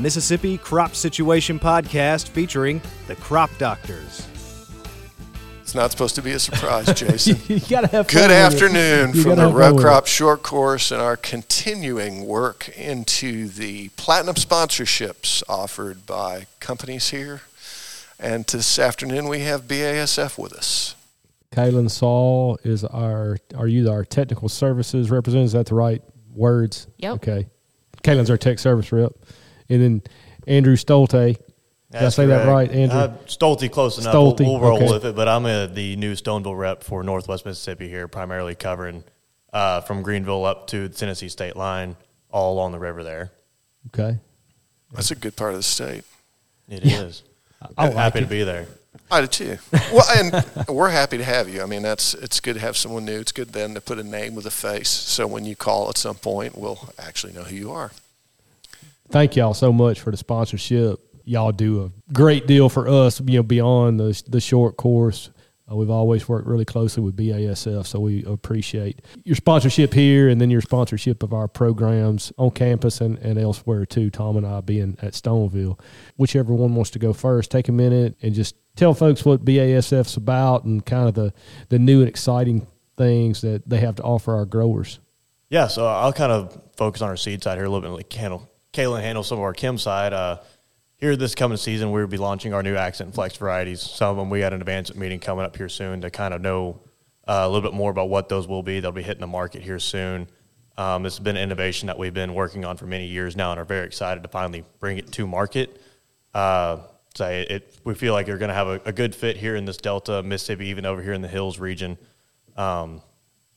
Mississippi Crop Situation Podcast featuring the Crop Doctors. It's not supposed to be a surprise, Jason. you gotta have fun Good afternoon You from the have row fun with it. crop short course and our continuing work into the platinum sponsorships offered by companies here. And this afternoon we have BASF with us. Kaelin Saul is our. Are you our technical services representative? Is that the right words? Yep. Okay. Kaelin's our tech service rep, and then Andrew Stolte. Did I That's say that right, Andrew? Uh, Stolte, close enough. Stolte, we'll, we'll roll okay. with it, but I'm uh the new Stoneville rep for Northwest Mississippi here, primarily covering uh, from Greenville up to the Tennessee state line, all along the river there. okay. That's a good part of the state. It is. I like Happy it. to be there. I do too. Well, and we're happy to have you. I mean, that's it's good to have someone new. It's good then to put a name with a face. So when you call at some point, we'll actually know who you are. Thank y'all so much for the sponsorship. Y'all do a great deal for us. You know, beyond the the short course. Uh, we've always worked really closely with BASF, so we appreciate your sponsorship here and then your sponsorship of our programs on campus and, and elsewhere too. Tom and I being at Stoneville. Whichever one wants to go first, take a minute and just tell folks what BASF's about and kind of the, the new and exciting things that they have to offer our growers. Yeah, so I'll kind of focus on our seed side here a little bit. Like handle, Kaelin handles some of our chem side. Uh, here this coming season, we'll be launching our new Axant Flex varieties. Some of them we got an advancement meeting coming up here soon to kind of know uh, a little bit more about what those will be. They'll be hitting the market here soon. Um, this has been an innovation that we've been working on for many years now, and are very excited to finally bring it to market. Uh, so it, we feel like you're going to have a, a good fit here in this Delta, Mississippi, even over here in the Hills region. Um,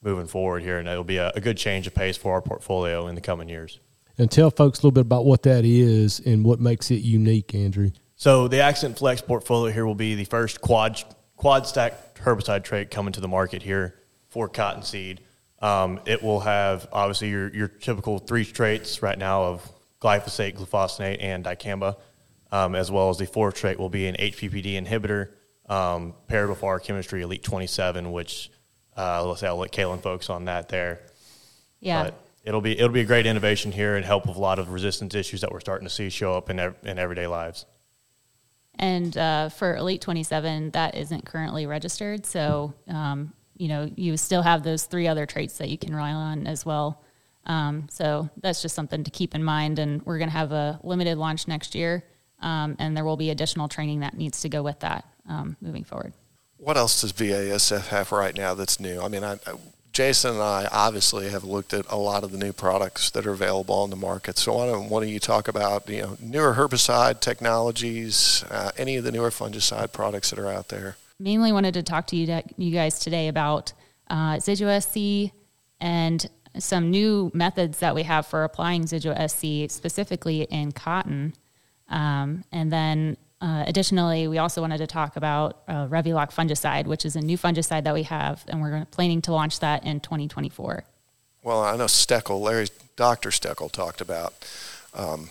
moving forward here, and it'll be a, a good change of pace for our portfolio in the coming years. And tell folks a little bit about what that is and what makes it unique, Andrew. So the Axant Flex portfolio here will be the first quad quad stack herbicide trait coming to the market here for cottonseed. Um, it will have obviously your your typical three traits right now of glyphosate, glufosinate, and dicamba, um, as well as the fourth trait will be an HPPD inhibitor um, paired with our chemistry Alite 27, which uh, let's say I'll let Kaelin focus on that there. Yeah. But it'll be it'll be a great innovation here and help with a lot of resistance issues that we're starting to see show up in in everyday lives. And uh, for Alite 27, that isn't currently registered. So, um, you know, you still have those three other traits that you can rely on as well. Um, so that's just something to keep in mind. And we're going to have a limited launch next year. Um, and there will be additional training that needs to go with that um, moving forward. What else does BASF have right now that's new? I mean, I, I, Jason and I obviously have looked at a lot of the new products that are available on the market. So why don't one of you talk about you know newer herbicide technologies, uh, any of the newer fungicide products that are out there? mainly wanted to talk to you, you guys today about uh, SC and some new methods that we have for applying Zidua SC specifically in cotton. Um, and then uh, additionally, we also wanted to talk about uh, Revylok fungicide, which is a new fungicide that we have, and we're planning to launch that in 2024. Well, I know Steckel, Larry, Dr. Steckel talked about um,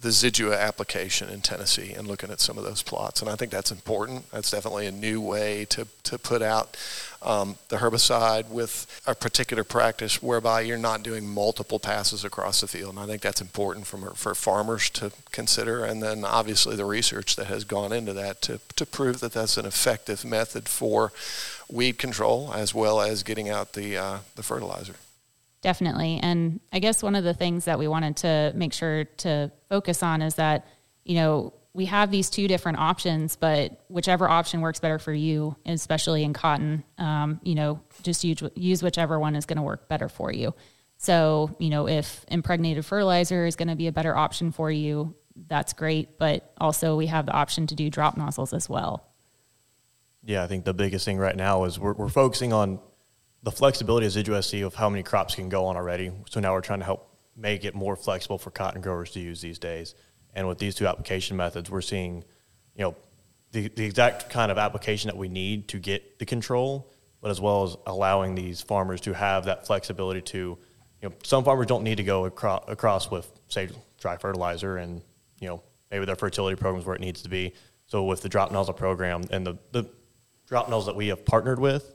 the Zidua application in Tennessee and looking at some of those plots. And I think that's important. That's definitely a new way to, to put out um, the herbicide with a particular practice whereby you're not doing multiple passes across the field. And I think that's important for, for farmers to consider. And then obviously the research that has gone into that to, to prove that that's an effective method for weed control as well as getting out the, uh, the fertilizer. Definitely. And I guess one of the things that we wanted to make sure to focus on is that, you know, we have these two different options, but whichever option works better for you, especially in cotton, um, you know, just use, use whichever one is going to work better for you. So, you know, if impregnated fertilizer is going to be a better option for you, that's great. But also, we have the option to do drop nozzles as well. Yeah, I think the biggest thing right now is we're, we're focusing on the flexibility of Zidua SC of how many crops can go on already. So now we're trying to help make it more flexible for cotton growers to use these days. And with these two application methods, we're seeing, you know, the, the exact kind of application that we need to get the control, but as well as allowing these farmers to have that flexibility to, you know, some farmers don't need to go across, across with, say, dry fertilizer and, you know, maybe their fertility programs where it needs to be. So with the drop nozzle program and the, the drop nozzles that we have partnered with,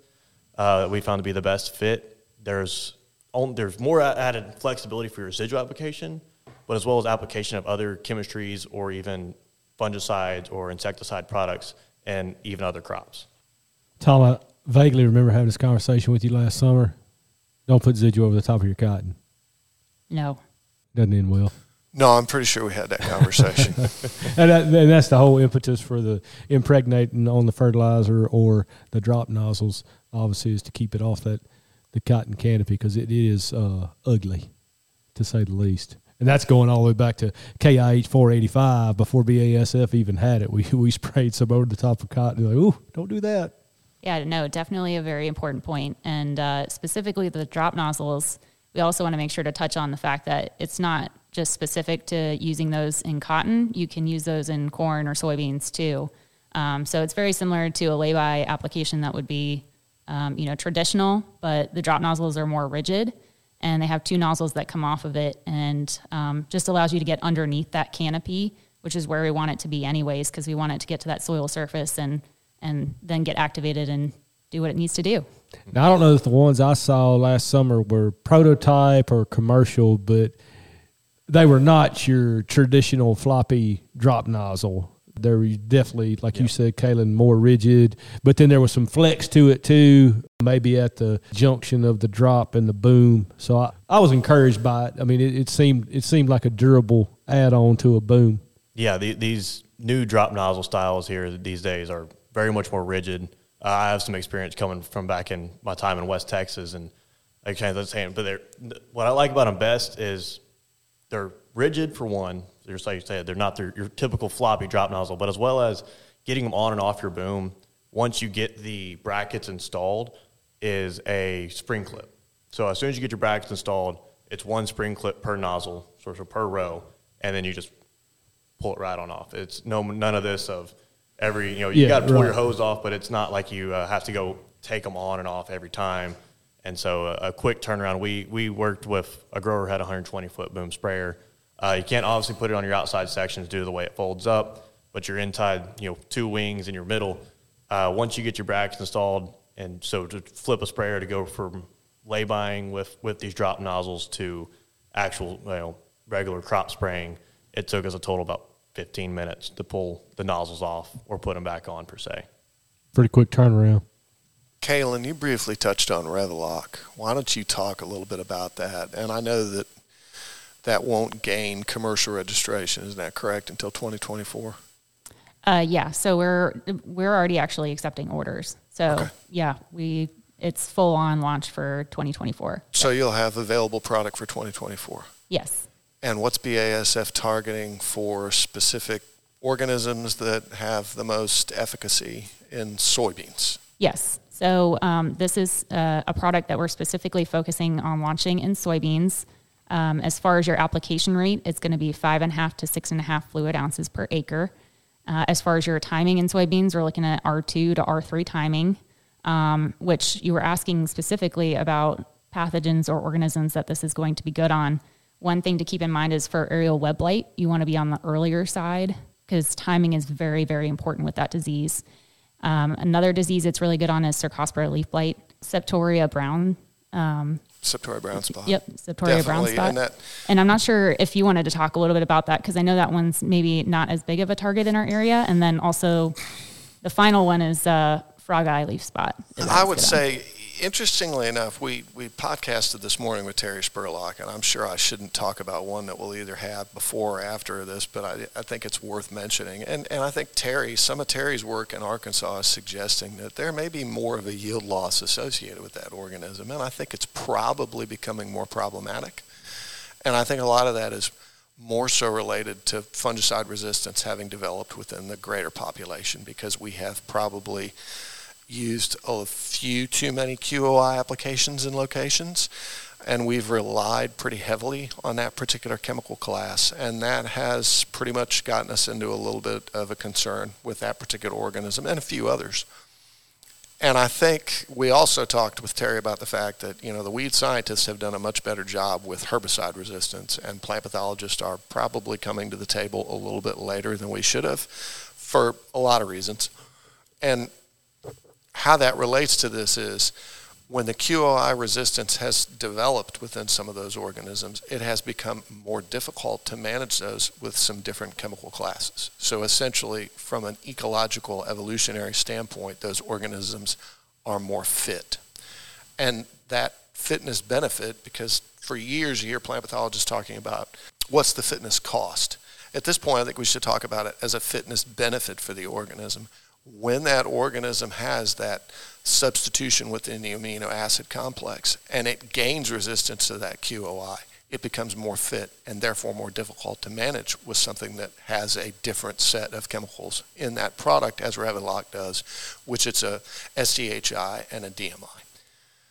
uh, that we found to be the best fit, there's on, there's more added flexibility for your residual application, but as well as application of other chemistries or even fungicides or insecticide products and even other crops. Tom, I vaguely remember having this conversation with you last summer. Don't put Zidua over the top of your cotton. No. Doesn't end well. No, I'm pretty sure we had that conversation. and, that, and that's the whole impetus for the impregnating on the fertilizer or the drop nozzles. Obviously, is to keep it off that the cotton canopy because it is uh, ugly, to say the least. And that's going all the way back to KIH 485 before BASF even had it. We we sprayed some over the top of cotton. Like, ooh, don't do that. Yeah, no, definitely a very important point. And uh, specifically the drop nozzles, we also want to make sure to touch on the fact that it's not just specific to using those in cotton. You can use those in corn or soybeans too. Um, so it's very similar to a lay-by application that would be, um, you know, traditional, but the drop nozzles are more rigid, and they have two nozzles that come off of it, and um, just allows you to get underneath that canopy, which is where we want it to be anyways, because we want it to get to that soil surface and and then get activated and do what it needs to do. Now I don't know if the ones I saw last summer were prototype or commercial, but they were not your traditional floppy drop nozzle. They were definitely, like yeah. you said, Kaelin, more rigid. But then there was some flex to it too, maybe at the junction of the drop and the boom. So I, I was encouraged by it. I mean, it, it seemed it seemed like a durable add-on to a boom. Yeah, the, these new drop nozzle styles here these days are very much more rigid. Uh, I have some experience coming from back in my time in West Texas, and I can't saying, but what I like about them best is they're rigid for one. Just like you said, they're not their, your typical floppy drop nozzle, but as well as getting them on and off your boom once you get the brackets installed is a spring clip. So as soon as you get your brackets installed, it's one spring clip per nozzle, sort of per row, and then you just pull it right on off. It's no none of this of every you know you yeah, got to pull right. your hose off, but it's not like you uh, have to go take them on and off every time. And so a, a, quick turnaround. We we worked with a grower had a 120 foot boom sprayer. Uh, you can't obviously put it on your outside sections due to the way it folds up, but your inside, you know, two wings in your middle. Uh, once you get your brackets installed, and so to flip a sprayer to go from lay buying with with these drop nozzles to actual, you know, regular crop spraying, it took us a total about 15 minutes to pull the nozzles off or put them back on per se. Pretty quick turnaround. Kaelin, you briefly touched on Revylok. Why don't you talk a little bit about that? And I know that that won't gain commercial registration. Is that correct until 2024? Uh, yeah. So we're we're already actually accepting orders. So okay. yeah, we it's full on launch for 2024. So you'll have available product for 2024. Yes. And what's BASF targeting for specific organisms that have the most efficacy in soybeans? Yes. So um, this is uh, a product that we're specifically focusing on launching in soybeans. Um, as far as your application rate, it's going to be five and a half to six and a half fluid ounces per acre. Uh, as far as your timing in soybeans, we're looking at R2 to R3 timing, um, which you were asking specifically about pathogens or organisms that this is going to be good on. One thing to keep in mind is for aerial web blight, you want to be on the earlier side because timing is very, very important with that disease. Um, another disease it's really good on is Cercospora leaf blight, Septoria brown. Um, Septoria brown spot. Yep, Septoria brown spot. And, that, and, I'm not sure if you wanted to talk a little bit about that because I know that one's maybe not as big of a target in our area. And then also, the final one is uh, frog eye leaf spot. I would say interestingly enough, we, we podcasted this morning with Terry Spurlock, and I'm sure I shouldn't talk about one that we'll either have before or after this, but I, I think it's worth mentioning. And, and I think Terry, some of Terry's work in Arkansas is suggesting that there may be more of a yield loss associated with that organism, and I think it's probably becoming more problematic. And I think a lot of that is more so related to fungicide resistance having developed within the greater population because we have probably – used a few too many QOI applications in locations, and we've relied pretty heavily on that particular chemical class, and that has pretty much gotten us into a little bit of a concern with that particular organism and a few others. And I think we also talked with Terry about the fact that, you know, the weed scientists have done a much better job with herbicide resistance, and plant pathologists are probably coming to the table a little bit later than we should have for a lot of reasons. And how that relates to this is when the QOI resistance has developed within some of those organisms, it has become more difficult to manage those with some different chemical classes. So essentially, from an ecological evolutionary standpoint, those organisms are more fit. And that fitness benefit, because for years you hear plant pathologists talking about what's the fitness cost. At this point, I think we should talk about it as a fitness benefit for the organism. When that organism has that substitution within the amino acid complex and it gains resistance to that QOI, it becomes more fit and therefore more difficult to manage with something that has a different set of chemicals in that product as Revylok does, which it's a SDHI and a DMI.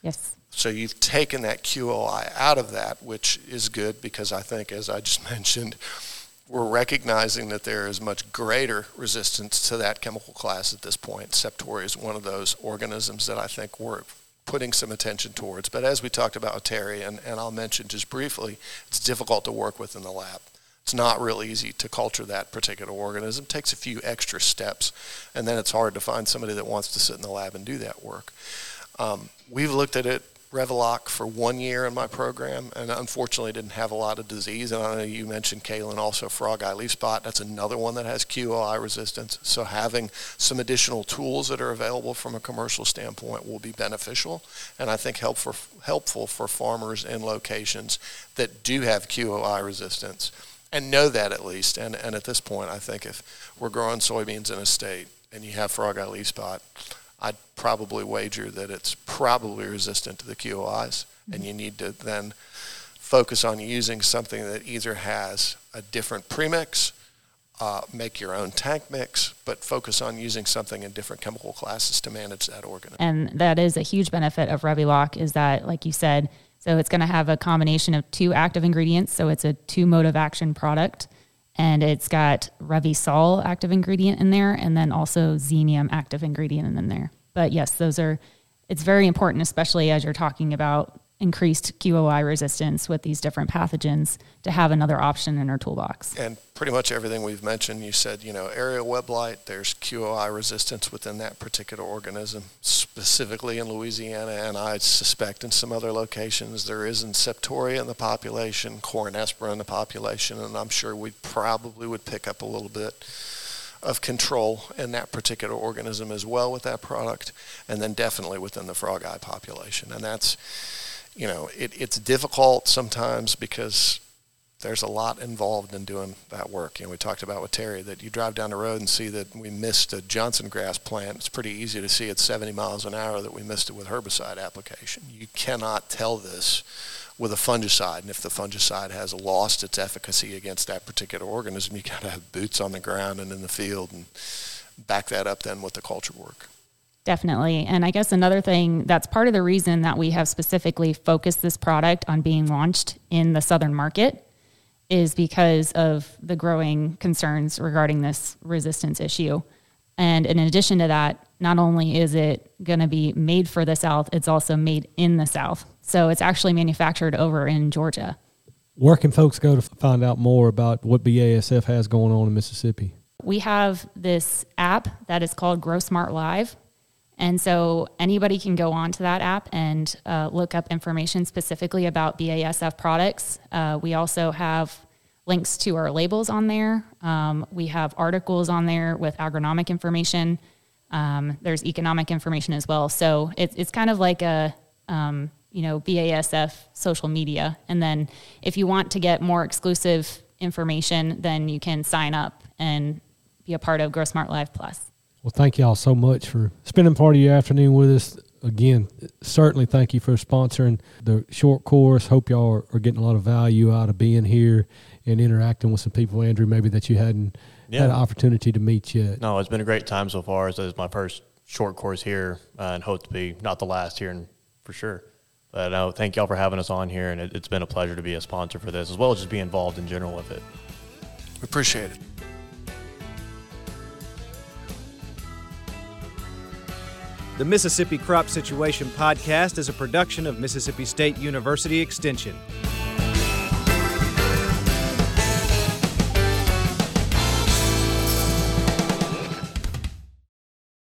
Yes. So you've taken that QOI out of that, which is good because I think, as I just mentioned, we're recognizing that there is much greater resistance to that chemical class at this point. Septoria is one of those organisms that I think we're putting some attention towards. But as we talked about Terry, and, and I'll mention just briefly, it's difficult to work with in the lab. It's not real easy to culture that particular organism. It takes a few extra steps, and then it's hard to find somebody that wants to sit in the lab and do that work. Um, we've looked at it Revylok for one year in my program, and unfortunately didn't have a lot of disease. And I know you mentioned Kaelin also frog eye leaf spot. That's another one that has QOI resistance. So having some additional tools that are available from a commercial standpoint will be beneficial, and I think helpful helpful for farmers in locations that do have QOI resistance and know that at least. And and at this point, I think if we're growing soybeans in a state and you have frog eye leaf spot I'd probably wager that it's probably resistant to the QOIs, mm-hmm. and you need to then focus on using something that either has a different premix, uh, make your own tank mix, but focus on using something in different chemical classes to manage that organism. And that is a huge benefit of Revylok is that, like you said, so it's going to have a combination of two active ingredients. So it's a two mode of action product and it's got Revysol active ingredient in there, and then also Xemium active ingredient in there. But yes, those are. It's very important, especially as you're talking about increased QOI resistance with these different pathogens, to have another option in our toolbox. And pretty much everything we've mentioned, you said, you know, aerial web blight, there's QOI resistance within that particular organism, specifically in Louisiana, and I suspect in some other locations there is in Septoria in the population, Corynespora in the population, and I'm sure we probably would pick up a little bit of control in that particular organism as well with that product, and then definitely within the frog eye population. And that's, you know, it, it's difficult sometimes because there's a lot involved in doing that work. You know, we talked about with Terry that you drive down the road and see that we missed a Johnson grass plant. It's pretty easy to see at 70 miles an hour that we missed it with herbicide application. You cannot tell this with a fungicide, and if the fungicide has lost its efficacy against that particular organism, you got to have boots on the ground and in the field and back that up then with the culture work. Definitely. And I guess another thing that's part of the reason that we have specifically focused this product on being launched in the southern market is because of the growing concerns regarding this resistance issue. And in addition to that, not only is it going to be made for the South, it's also made in the South. So it's actually manufactured over in Georgia. Where can folks go to find out more about what BASF has going on in Mississippi? We have this app that is called Grow Smart Live. And so anybody can go onto that app and uh, look up information specifically about BASF products. Uh, we also have links to our labels on there. Um, we have articles on there with agronomic information. Um, there's economic information as well. So it's, it's kind of like a um, you know, BASF social media. And then if you want to get more exclusive information, then you can sign up and be a part of Grow Smart Live Plus. Well, thank y'all so much for spending part of your afternoon with us. Again, certainly thank you for sponsoring the short course. Hope y'all are, are getting a lot of value out of being here and interacting with some people, Andrew, maybe that you hadn't yeah. had an opportunity to meet yet. No, it's been a great time so far. This is my first short course here uh, and hope to be not the last here and for sure. But no, thank y'all for having us on here, and it, has been a pleasure to be a sponsor for this, as well as just be involved in general with it. We appreciate it. The Mississippi Crop Situation Podcast is a production of Mississippi State University Extension.